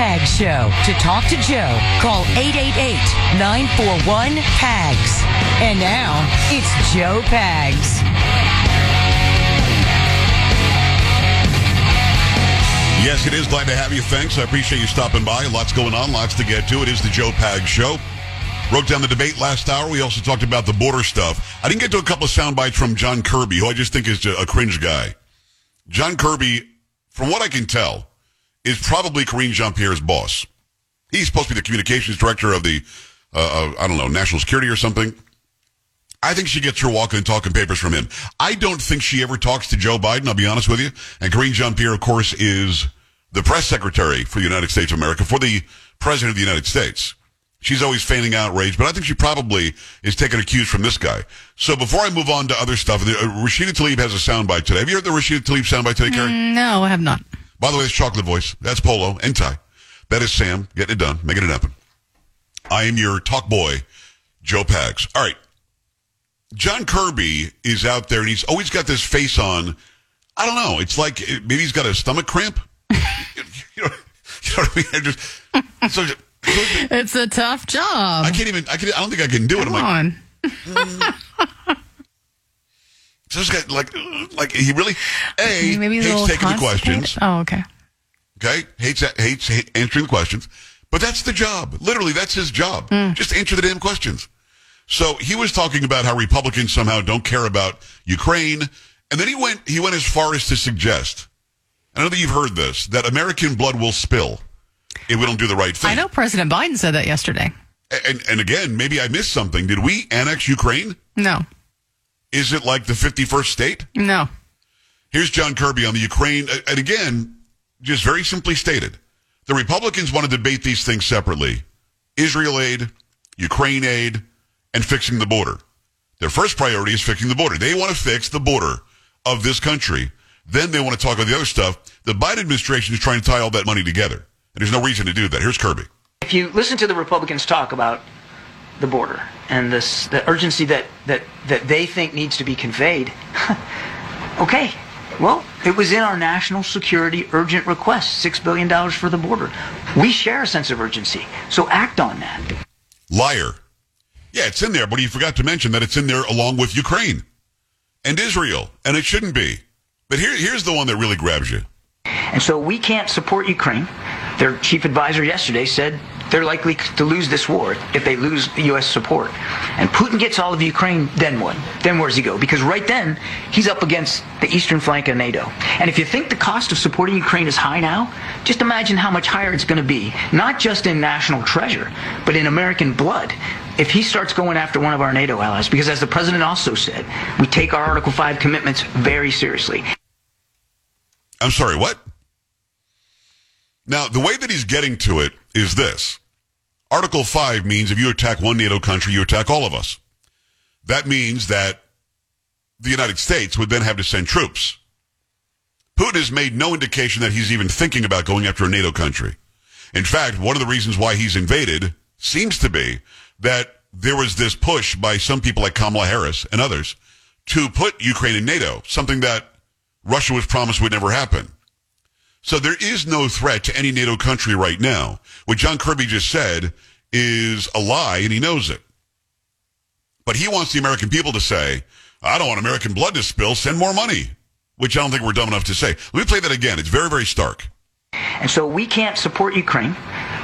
Pags Show. To talk to Joe, call 888-941-PAGS. And now, it's Joe Pags. Yes, it is. Glad to have you. Thanks. I appreciate you stopping by. Lots going on, lots to get to. It is the Joe Pag Show. Broke down the debate last hour. We also talked about the border stuff. I didn't get to a couple of sound bites from John Kirby, who I just think is a cringe guy. John Kirby, from what I can tell, is probably Karine Jean Pierre's boss. He's supposed to be the communications director of the, uh, I don't know, national security or something. I think she gets her walking and talking papers from him. I don't think she ever talks to Joe Biden, I'll be honest with you. And Karine Jean Pierre, of course, is the press secretary for the United States of America, for the president of the United States. She's always feigning outrage, but I think she probably is taking cues from this guy. So before I move on to other stuff, uh, Rashida Tlaib has a soundbite today. Have you heard the Rashida Tlaib soundbite today, Carrie? Mm, no, I have not. By the way, it's chocolate voice. That's Polo and Ty. That is Sam getting it done, making it happen. I am your talk boy, Joe Pags. All right. John Kirby is out there and he's always got this face on. I don't know. It's like maybe he's got a stomach cramp. you, know, you know what I mean? Just, so, so, it's a tough job. I can't even. I can. I don't think I can do it. Come I'm like, on. Mm. So this guy, like, like he really a Maybe he's hates taking the questions. Oh, okay. Okay, hates hates hate answering the questions, but that's the job. Literally, that's his job. Hmm. Just answer the damn questions. So he was talking about how Republicans somehow don't care about Ukraine, and then he went he went as far as to suggest. I don't know that you've heard this that American blood will spill if we don't do the right thing. I know President Biden said that yesterday. And and again, maybe I missed something. Did we annex Ukraine? No, Is it like the fifty first state? no. Here's John Kirby on the Ukraine. Uh, and again, just very simply stated, the Republicans want to debate these things separately Israel aid, Ukraine aid, and fixing the border. Their first priority is fixing the border. They want to fix the border of this country. Then they want to talk about the other stuff. The Biden administration is trying to tie all that money together. And there's no reason to do that. Here's Kirby. If you listen to the Republicans talk about the border and this, the urgency that, that, that they think needs to be conveyed, okay, well, it was in our national security urgent request, $6 billion for the border. We share a sense of urgency, so act on that. Liar. Yeah, it's in there, but he forgot to mention that it's in there along with Ukraine and Israel, and it shouldn't be. But here, here's the one that really grabs you. And so we can't support Ukraine. Their chief advisor yesterday said they're likely to lose this war if they lose U.S. support. And Putin gets all of Ukraine, then what? Then where's he go? Because right then, he's up against the eastern flank of NATO. And if you think the cost of supporting Ukraine is high now, just imagine how much higher it's going to be, not just in national treasure, but in American blood. If he starts going after one of our NATO allies, because as the president also said, we take our Article 5 commitments very seriously. I'm sorry, what? Now, the way that he's getting to it is this. Article 5 means if you attack one NATO country, you attack all of us. That means that the United States would then have to send troops. Putin has made no indication that he's even thinking about going after a NATO country. In fact, one of the reasons why he's invaded seems to be that there was this push by some people like Kamala Harris and others to put Ukraine in NATO, something that Russia was promised would never happen. So there is no threat to any NATO country right now. What John Kirby just said is a lie, and he knows it. But he wants the American people to say, I don't want American blood to spill, send more money, which I don't think we're dumb enough to say. Let me play that again. It's very, very stark. And so we can't support Ukraine.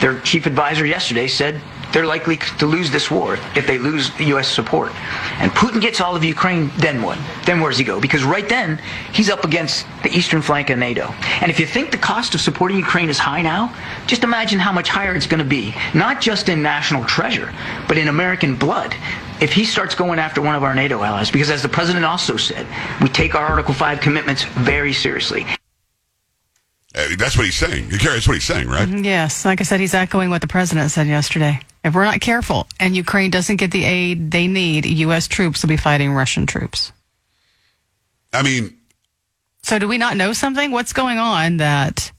Their chief advisor yesterday said they're likely to lose this war if they lose U.S. support. And Putin gets all of Ukraine, then what? Then where's he go? Because right then, he's up against the eastern flank of NATO. And if you think the cost of supporting Ukraine is high now, just imagine how much higher it's going to be, not just in national treasure, but in American blood. If he starts going after one of our NATO allies, because as the president also said, we take our Article 5 commitments very seriously. Uh, that's what he's saying. That's what he's saying, right? Yes, like I said, he's echoing what the president said yesterday. If we're not careful and Ukraine doesn't get the aid they need, U.S. troops will be fighting Russian troops. I mean, So, do we not know something? What's going on that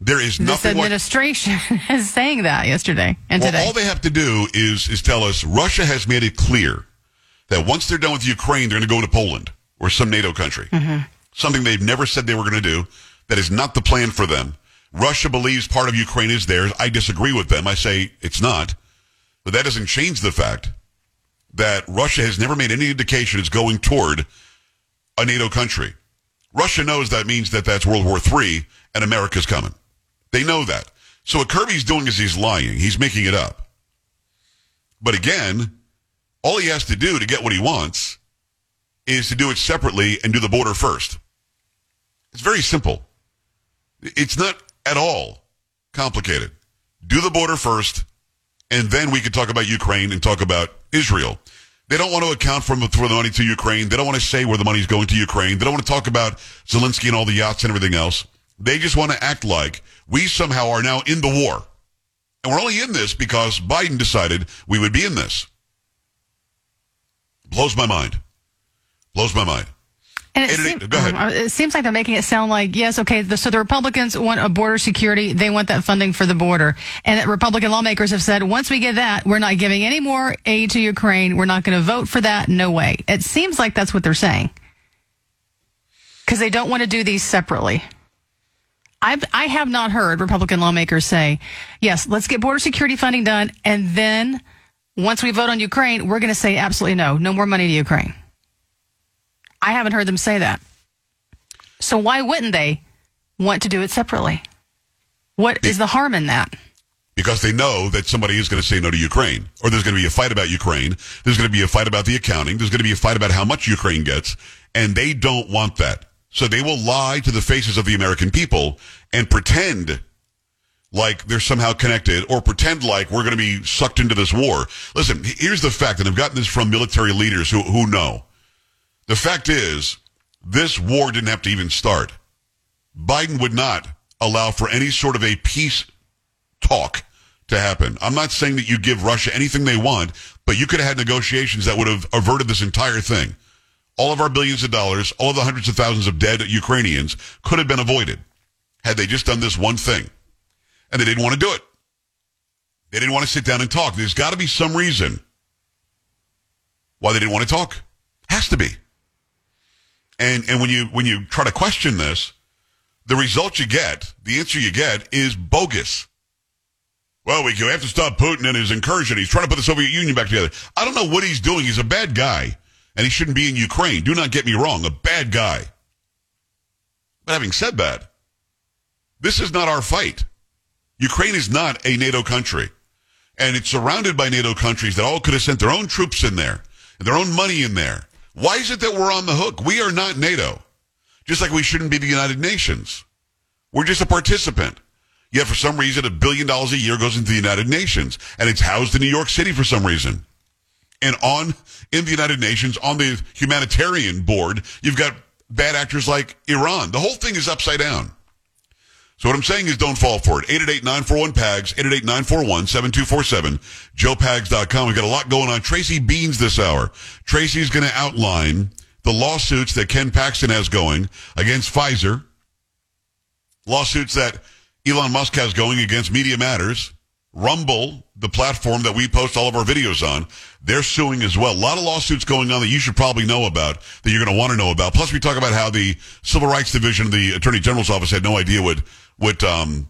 there is this nothing like administration is saying that yesterday and Well, today? all they have to do is is tell us Russia has made it clear that once they're done with Ukraine, they're going to go to Poland or some NATO country. Mm-hmm. Something they've never said they were going to do. That is not the plan for them. Russia believes part of Ukraine is theirs. I disagree with them. I say it's not. But that doesn't change the fact that Russia has never made any indication it's going toward a NATO country. Russia knows that means that that's World War III and America's coming. They know that. So what Kirby's doing is he's lying. He's making it up. But again, all he has to do to get what he wants is to do it separately and do the border first. It's very simple. It's not at all complicated. Do the border first, and then we can talk about Ukraine and talk about Israel. They don't want to account for, for the money to Ukraine. They don't want to say where the money's going to Ukraine. They don't want to talk about Zelensky and all the yachts and everything else. They just want to act like we somehow are now in the war. And we're only in this because Biden decided we would be in this. Blows my mind. Blows my mind. And it, seem- um, it seems like they're making it sound like, yes, okay, the, so the Republicans want a border security. They want that funding for the border. And Republican lawmakers have said, once we get that, we're not giving any more aid to Ukraine. We're not going to vote for that. No way. It seems like that's what they're saying. Because they don't want to do these separately. I've, I have not heard Republican lawmakers say, yes, let's get border security funding done. And then once we vote on Ukraine, we're going to say absolutely no, no more money to Ukraine. I haven't heard them say that. So why wouldn't they want to do it separately? What is the harm in that? because they know that somebody is going to say no to Ukraine, or there's going to be a fight about Ukraine. There's going to be a fight about the accounting. There's going to be a fight about how much Ukraine gets, and they don't want that. So they will lie to the faces of the American people and pretend like they're somehow connected or pretend like we're going to be sucked into this war. Listen, here's the fact, and I've gotten this from military leaders who, who know. The fact is, this war didn't have to even start. Biden would not allow for any sort of a peace talk to happen. I'm not saying that you give Russia anything they want, but you could have had negotiations that would have averted this entire thing. All of our billions of dollars, all of the hundreds of thousands of dead Ukrainians could have been avoided had they just done this one thing. And they didn't want to do it. They didn't want to sit down and talk. There's got to be some reason why they didn't want to talk. Has to be. And and when you when you try to question this, the result you get, the answer you get is bogus. Well, we have to stop Putin and his incursion. He's trying to put the Soviet Union back together. I don't know what he's doing. He's a bad guy, and he shouldn't be in Ukraine. Do not get me wrong, a bad guy. But having said that, this is not our fight. Ukraine is not a NATO country, and it's surrounded by NATO countries that all could have sent their own troops in there and their own money in there. Why is it that we're on the hook? We are not NATO, just like we shouldn't be the United Nations. We're just a participant. Yet for some reason, a billion dollars a year goes into the United Nations, and it's housed in New York City for some reason. And on in the United Nations, on the humanitarian board, you've got bad actors like Iran. The whole thing is upside down. So what I'm saying is don't fall for it. 888-941-PAGS, 888-941-7247, joepags.com. We've got a lot going on. Tracy Beanz this hour. Tracy's going to outline the lawsuits that Ken Paxton has going against Pfizer, lawsuits that Elon Musk has going against Media Matters, Rumble, the platform that we post all of our videos on, they're suing as well. A lot of lawsuits going on that you should probably know about, that you're going to want to know about. Plus, we talk about how the Civil Rights Division of the Attorney General's office had no idea what what um,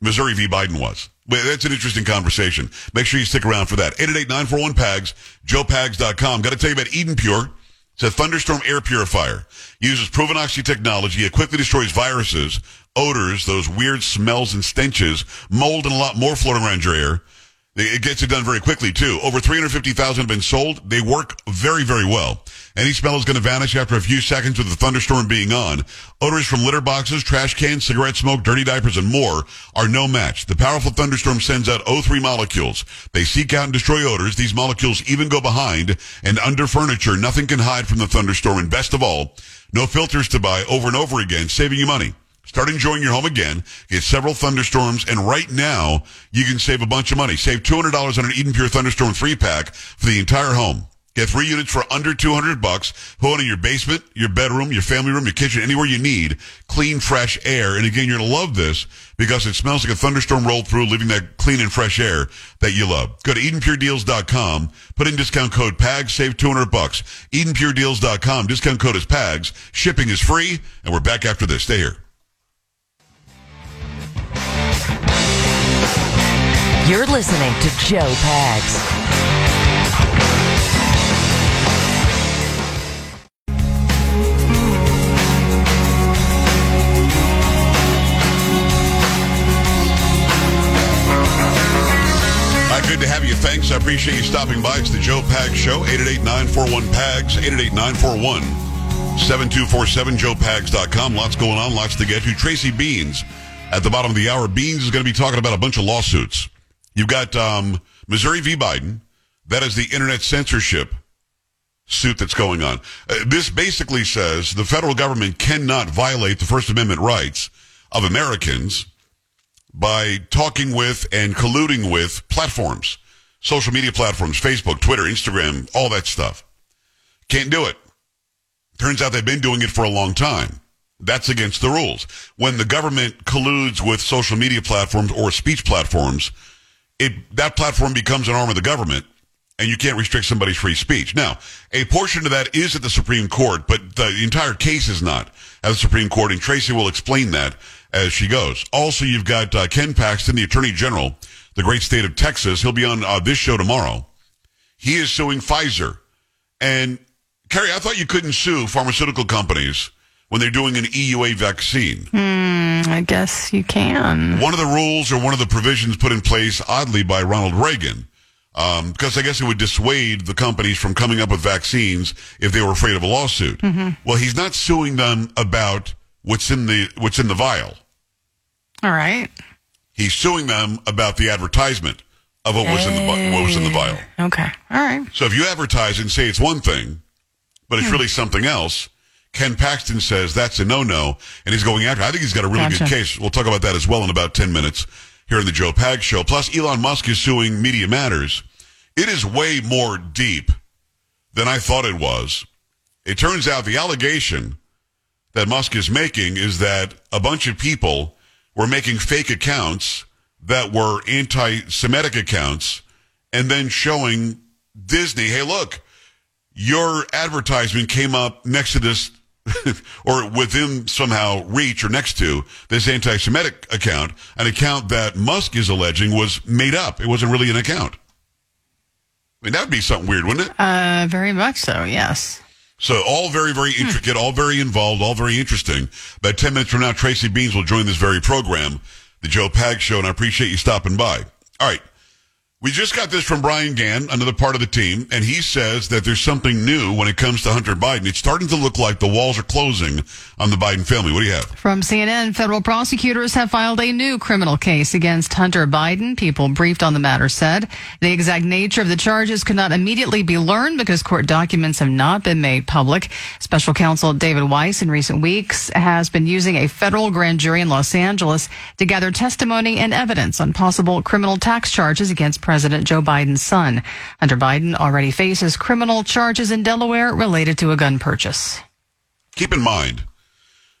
Missouri v. Biden was. That's an interesting conversation. Make sure you stick around for that. 888-941-PAGS, joepags.com. Got to tell you about Eden Pure. It's a thunderstorm air purifier. Uses proven oxy technology. It quickly destroys viruses, odors, those weird smells and stenches, mold, and a lot more floating around your air. It gets it done very quickly too. Over 350,000 have been sold. They work very, very well. Any smell is going to vanish after a few seconds with the thunderstorm being on. Odors from litter boxes, trash cans, cigarette smoke, dirty diapers, and more are no match. The powerful thunderstorm sends out O3 molecules. They seek out and destroy odors. These molecules even go behind and under furniture. Nothing can hide from the thunderstorm. And best of all, no filters to buy over and over again, saving you money. Start enjoying your home again. Get several thunderstorms, and right now you can save a bunch of money. Save two hundred dollars on an Eden Pure Thunderstorm three pack for the entire home. Get three units for under two hundred bucks. Put in your basement, your bedroom, your family room, your kitchen, anywhere you need. Clean, fresh air. And again, you're gonna love this because it smells like a thunderstorm rolled through, leaving that clean and fresh air that you love. Go to EdenPureDeals.com. Put in discount code PAGS. Save two hundred bucks. EdenPureDeals.com. Discount code is PAGS. Shipping is free, and we're back after this. Stay here. You're listening to Joe Pags. Good to have you. Thanks. I appreciate you stopping by. It's the Joe Pags Show, 888-941-PAGS, 888-941-7247, joepags.com. Lots going on, lots to get to. Tracy Beanz at the bottom of the hour. Beanz is going to be talking about a bunch of lawsuits. You've got um, Missouri v. Biden. That is the internet censorship suit that's going on. Uh, this basically says the federal government cannot violate the First Amendment rights of Americans by talking with and colluding with platforms, social media platforms, Facebook, Twitter, Instagram, all that stuff. Can't do it. Turns out they've been doing it for a long time. That's against the rules. When the government colludes with social media platforms or speech platforms, it that platform becomes an arm of the government and you can't restrict somebody's free speech. Now, a portion of that is at the Supreme Court, but the entire case is not at the Supreme Court, and Tracy will explain that as she goes. Also, you've got uh, Ken Paxton, the Attorney General, the great state of Texas. He'll be on uh, this show tomorrow. He is suing Pfizer. And, Carrie, I thought you couldn't sue pharmaceutical companies when they're doing an EUA vaccine. I guess you can. One of the rules or one of the provisions put in place, oddly, by Ronald Reagan, um, because I guess it would dissuade the companies from coming up with vaccines if they were afraid of a lawsuit. Well, he's not suing them about what's in the what's in the vial. All right. He's suing them about the advertisement of what was in the what was in the vial. Okay. All right. So if you advertise and say it's one thing, but Hmm. it's really something else, Ken Paxton says that's a no-no, and he's going after. I think he's got a really good case. We'll talk about that as well in about ten minutes here in the Joe Pag Show. Plus, Elon Musk is suing Media Matters. It is way more deep than I thought it was. It turns out the allegation that Musk is making is that a bunch of people were making fake accounts that were anti-Semitic accounts and then showing Disney, hey, look, your advertisement came up next to this or within somehow reach or next to this anti-Semitic account, an account that Musk is alleging was made up. It wasn't really an account. I mean, that would be something weird, wouldn't it? Uh, very much so. Yes. So all very, very intricate, all very involved, all very interesting. About 10 minutes from now, Tracy Beanz will join this very program, the Joe Pag Show, and I appreciate you stopping by. All right. We just got this from Brian Gann, another part of the team, and he says that there's something new when it comes to Hunter Biden. It's starting to look like the walls are closing on the Biden family. What do you have? From CNN, federal prosecutors have filed a new criminal case against Hunter Biden. People briefed on the matter said the exact nature of the charges could not immediately be learned because court documents have not been made public. Special counsel David Weiss in recent weeks has been using a federal grand jury in Los Angeles to gather testimony and evidence on possible criminal tax charges against President Joe Biden's son. Hunter Biden already faces criminal charges in Delaware related to a gun purchase. Keep in mind,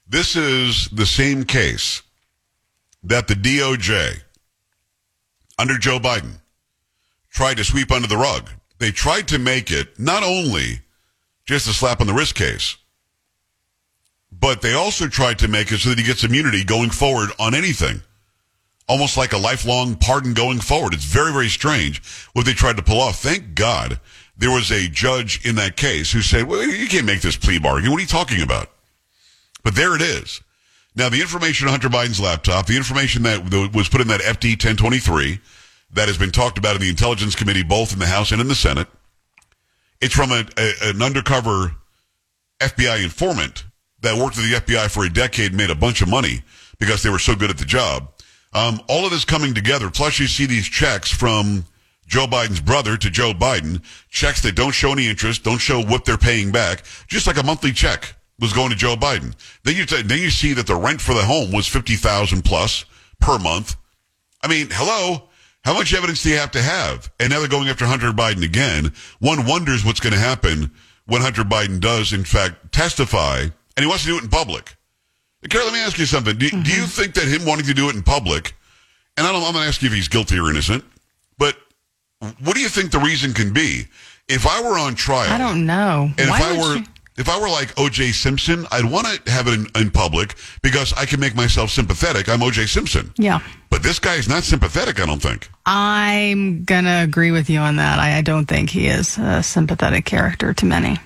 this is the same case that the DOJ, under Joe Biden, tried to sweep under the rug. They tried to make it not only just a slap on the wrist case, but they also tried to make it so that he gets immunity going forward on anything. Almost like a lifelong pardon going forward. It's very, very strange what they tried to pull off. Thank God there was a judge in that case who said, well, you can't make this plea bargain. What are you talking about? But there it is. Now, the information on Hunter Biden's laptop, the information that was put in that FD 1023 that has been talked about in the Intelligence Committee, both in the House and in the Senate, it's from a, a, an undercover FBI informant that worked at the FBI for a decade, made a bunch of money because they were so good at the job. Um, all of this coming together, plus you see these checks from Joe Biden's brother to Joe Biden, checks that don't show any interest, don't show what they're paying back, just like a monthly check was going to Joe Biden. Then you t- then you see that the rent for the home was fifty thousand plus per month. I mean, hello. How much evidence do you have to have? And now they're going after Hunter Biden again. One wonders what's going to happen when Hunter Biden does, in fact, testify, and he wants to do it in public. Carol, let me ask you something. Do, do you mm-hmm. think that him wanting to do it in public, and I don't, I'm going to ask you if he's guilty or innocent, but what do you think the reason can be? If I were on trial, I don't know. and Why if I were, you- If I were like O.J. Simpson, I'd want to have it in, in public because I can make myself sympathetic. I'm O.J. Simpson. Yeah. But this guy is not sympathetic, I don't think. I'm going to agree with you on that. I, I don't think he is a sympathetic character to many.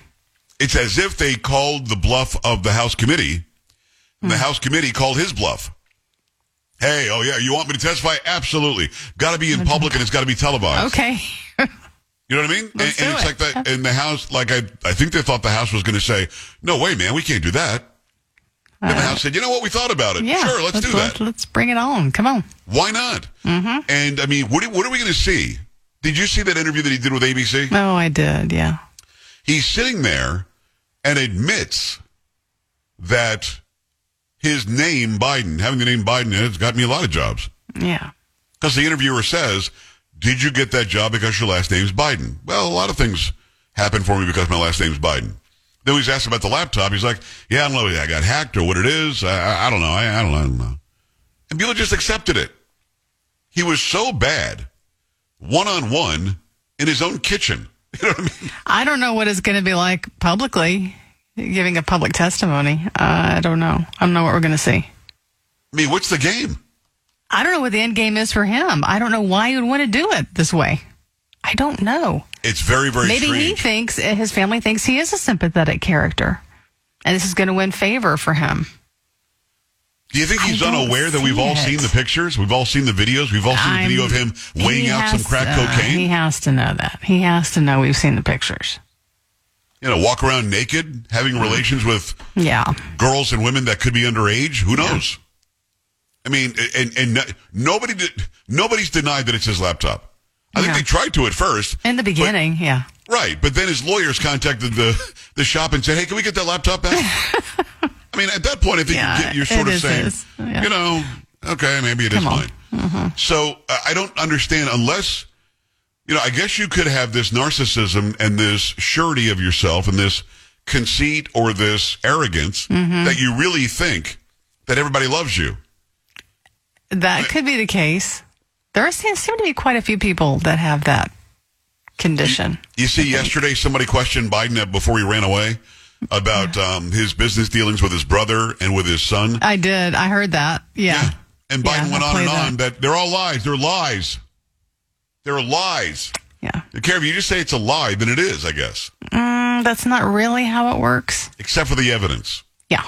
It's as if they called the bluff of the House committee. The House committee called his bluff. Hey, oh yeah, you want me to testify? Absolutely. Got to be in public and it's got to be televised. Okay. You know what I mean? Let's and and do it's it. like that in the House. Like I, I think they thought the House was going to say, "No way, man, we can't do that." And the House said, "You know what? We thought about it. Uh, Yeah. sure, let's, do let's, that. Let's bring it on. Come on. Why not?" Mm-hmm. And I mean, what, are- what are we going to see? Did you see that interview that he did with ABC? Oh, I did. Yeah. He's sitting there and admits that his name, Biden, having the name Biden, in it, has got me a lot of jobs. Yeah. Because the interviewer says, Did you get that job because your last name's Biden? Well, a lot of things happen for me because my last name's Biden. Then he's asked about the laptop. He's like, Yeah, I don't know. I got hacked or what it is. I, I, don't know. I, I, don't know. I don't know. And people just accepted it. He was so bad, one on one, in his own kitchen. You know what I mean? I don't know what it's going to be like publicly, giving a public testimony. Uh, I don't know. I don't know what we're going to see. I mean, what's the game? I don't know what the end game is for him. I don't know why he would want to do it this way. I don't know. It's very, very Maybe he thinks, uh, his family thinks he is a sympathetic character. And this is going to win favor for him. Do you think he's unaware that we've all see seen the pictures? We've all seen the videos. We've all seen the I'm- video of him weighing out some crack to- cocaine. He has to know that. He has to know we've seen the pictures. You know, walk around naked, having Mm. relations with Yeah. girls and women that could be underage. Who knows? I mean, and and nobody did, nobody's denied that it's his laptop. I think Yeah. they tried to at first. In the but- beginning, yeah. right? But then his lawyers contacted the the shop and said, "Hey, can we get that laptop back?" I mean, at that point, I think Yeah, you're sort of is saying. Yeah. you know, okay, maybe it is Come. Mm-hmm. mine. So uh, I don't understand unless, you know, I guess you could have this narcissism and this surety of yourself and this conceit or this arrogance Mm-hmm. that you really think that everybody loves you. That could be the case. There seem seem to be quite a few people that have that condition. You see, yesterday somebody questioned Biden before he ran away about um, his business dealings with his brother and with his son. I did. I heard that. Yeah. And Yeah, Biden went I'll on and that. on that they're all lies. They're lies. They're lies. Yeah. Care if you just say it's a lie, then it is, I guess. Mm, that's not really how it works. Except for the evidence. Yeah.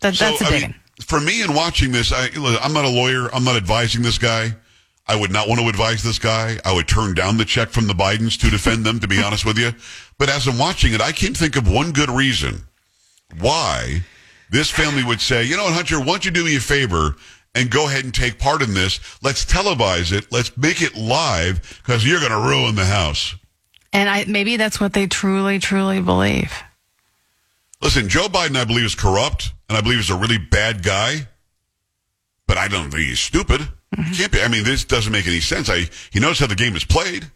That, that's a big mean, for me in watching this, I, I'm not a lawyer. I'm not advising this guy. I would not want to advise this guy. I would turn down the check from the Bidens to defend them, to be honest with you. But as I'm watching it, I can't think of one good reason why this family would say, you know what, Hunter, why don't you do me a favor and go ahead and take part in this? Let's televise it. Let's make it live because you're going to ruin the house. And I, maybe that's what they truly, truly believe. Listen, Joe Biden, I believe, is corrupt, and I believe he's a really bad guy. But I don't think he's stupid. He can't be. I mean, this doesn't make any sense. I he knows how the game is played.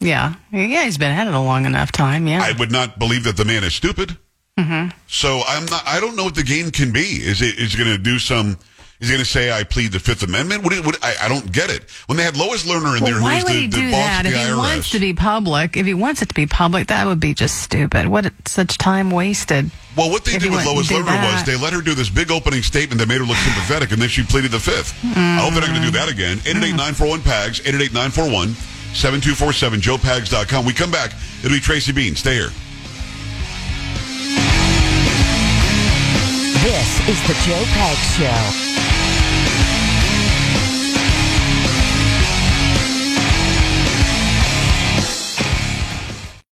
Yeah. Yeah, he's been at it a long enough time. Yeah. I would not believe that the man is stupid. Mm-hmm. So I'm not. I don't know what the game can be. Is it is it going to do some? Is he going to say I plead the Fifth Amendment? What, what, I, I don't get it. When they had Lois Lerner in Well, there, why would the, he do that if he IRS. wants to be public? If he wants it to be public, that would be just stupid. What such time wasted? Well, what they If did with Lois do Lerner that. was they let her do this big opening statement that made her look sympathetic, and then she pleaded the fifth. I hope they're not going to do that again. 888-941-PAGS, 888-941-7247, joepags.com. We come back. It'll be Tracy Bean. Stay here. This is the Joe Pags Show.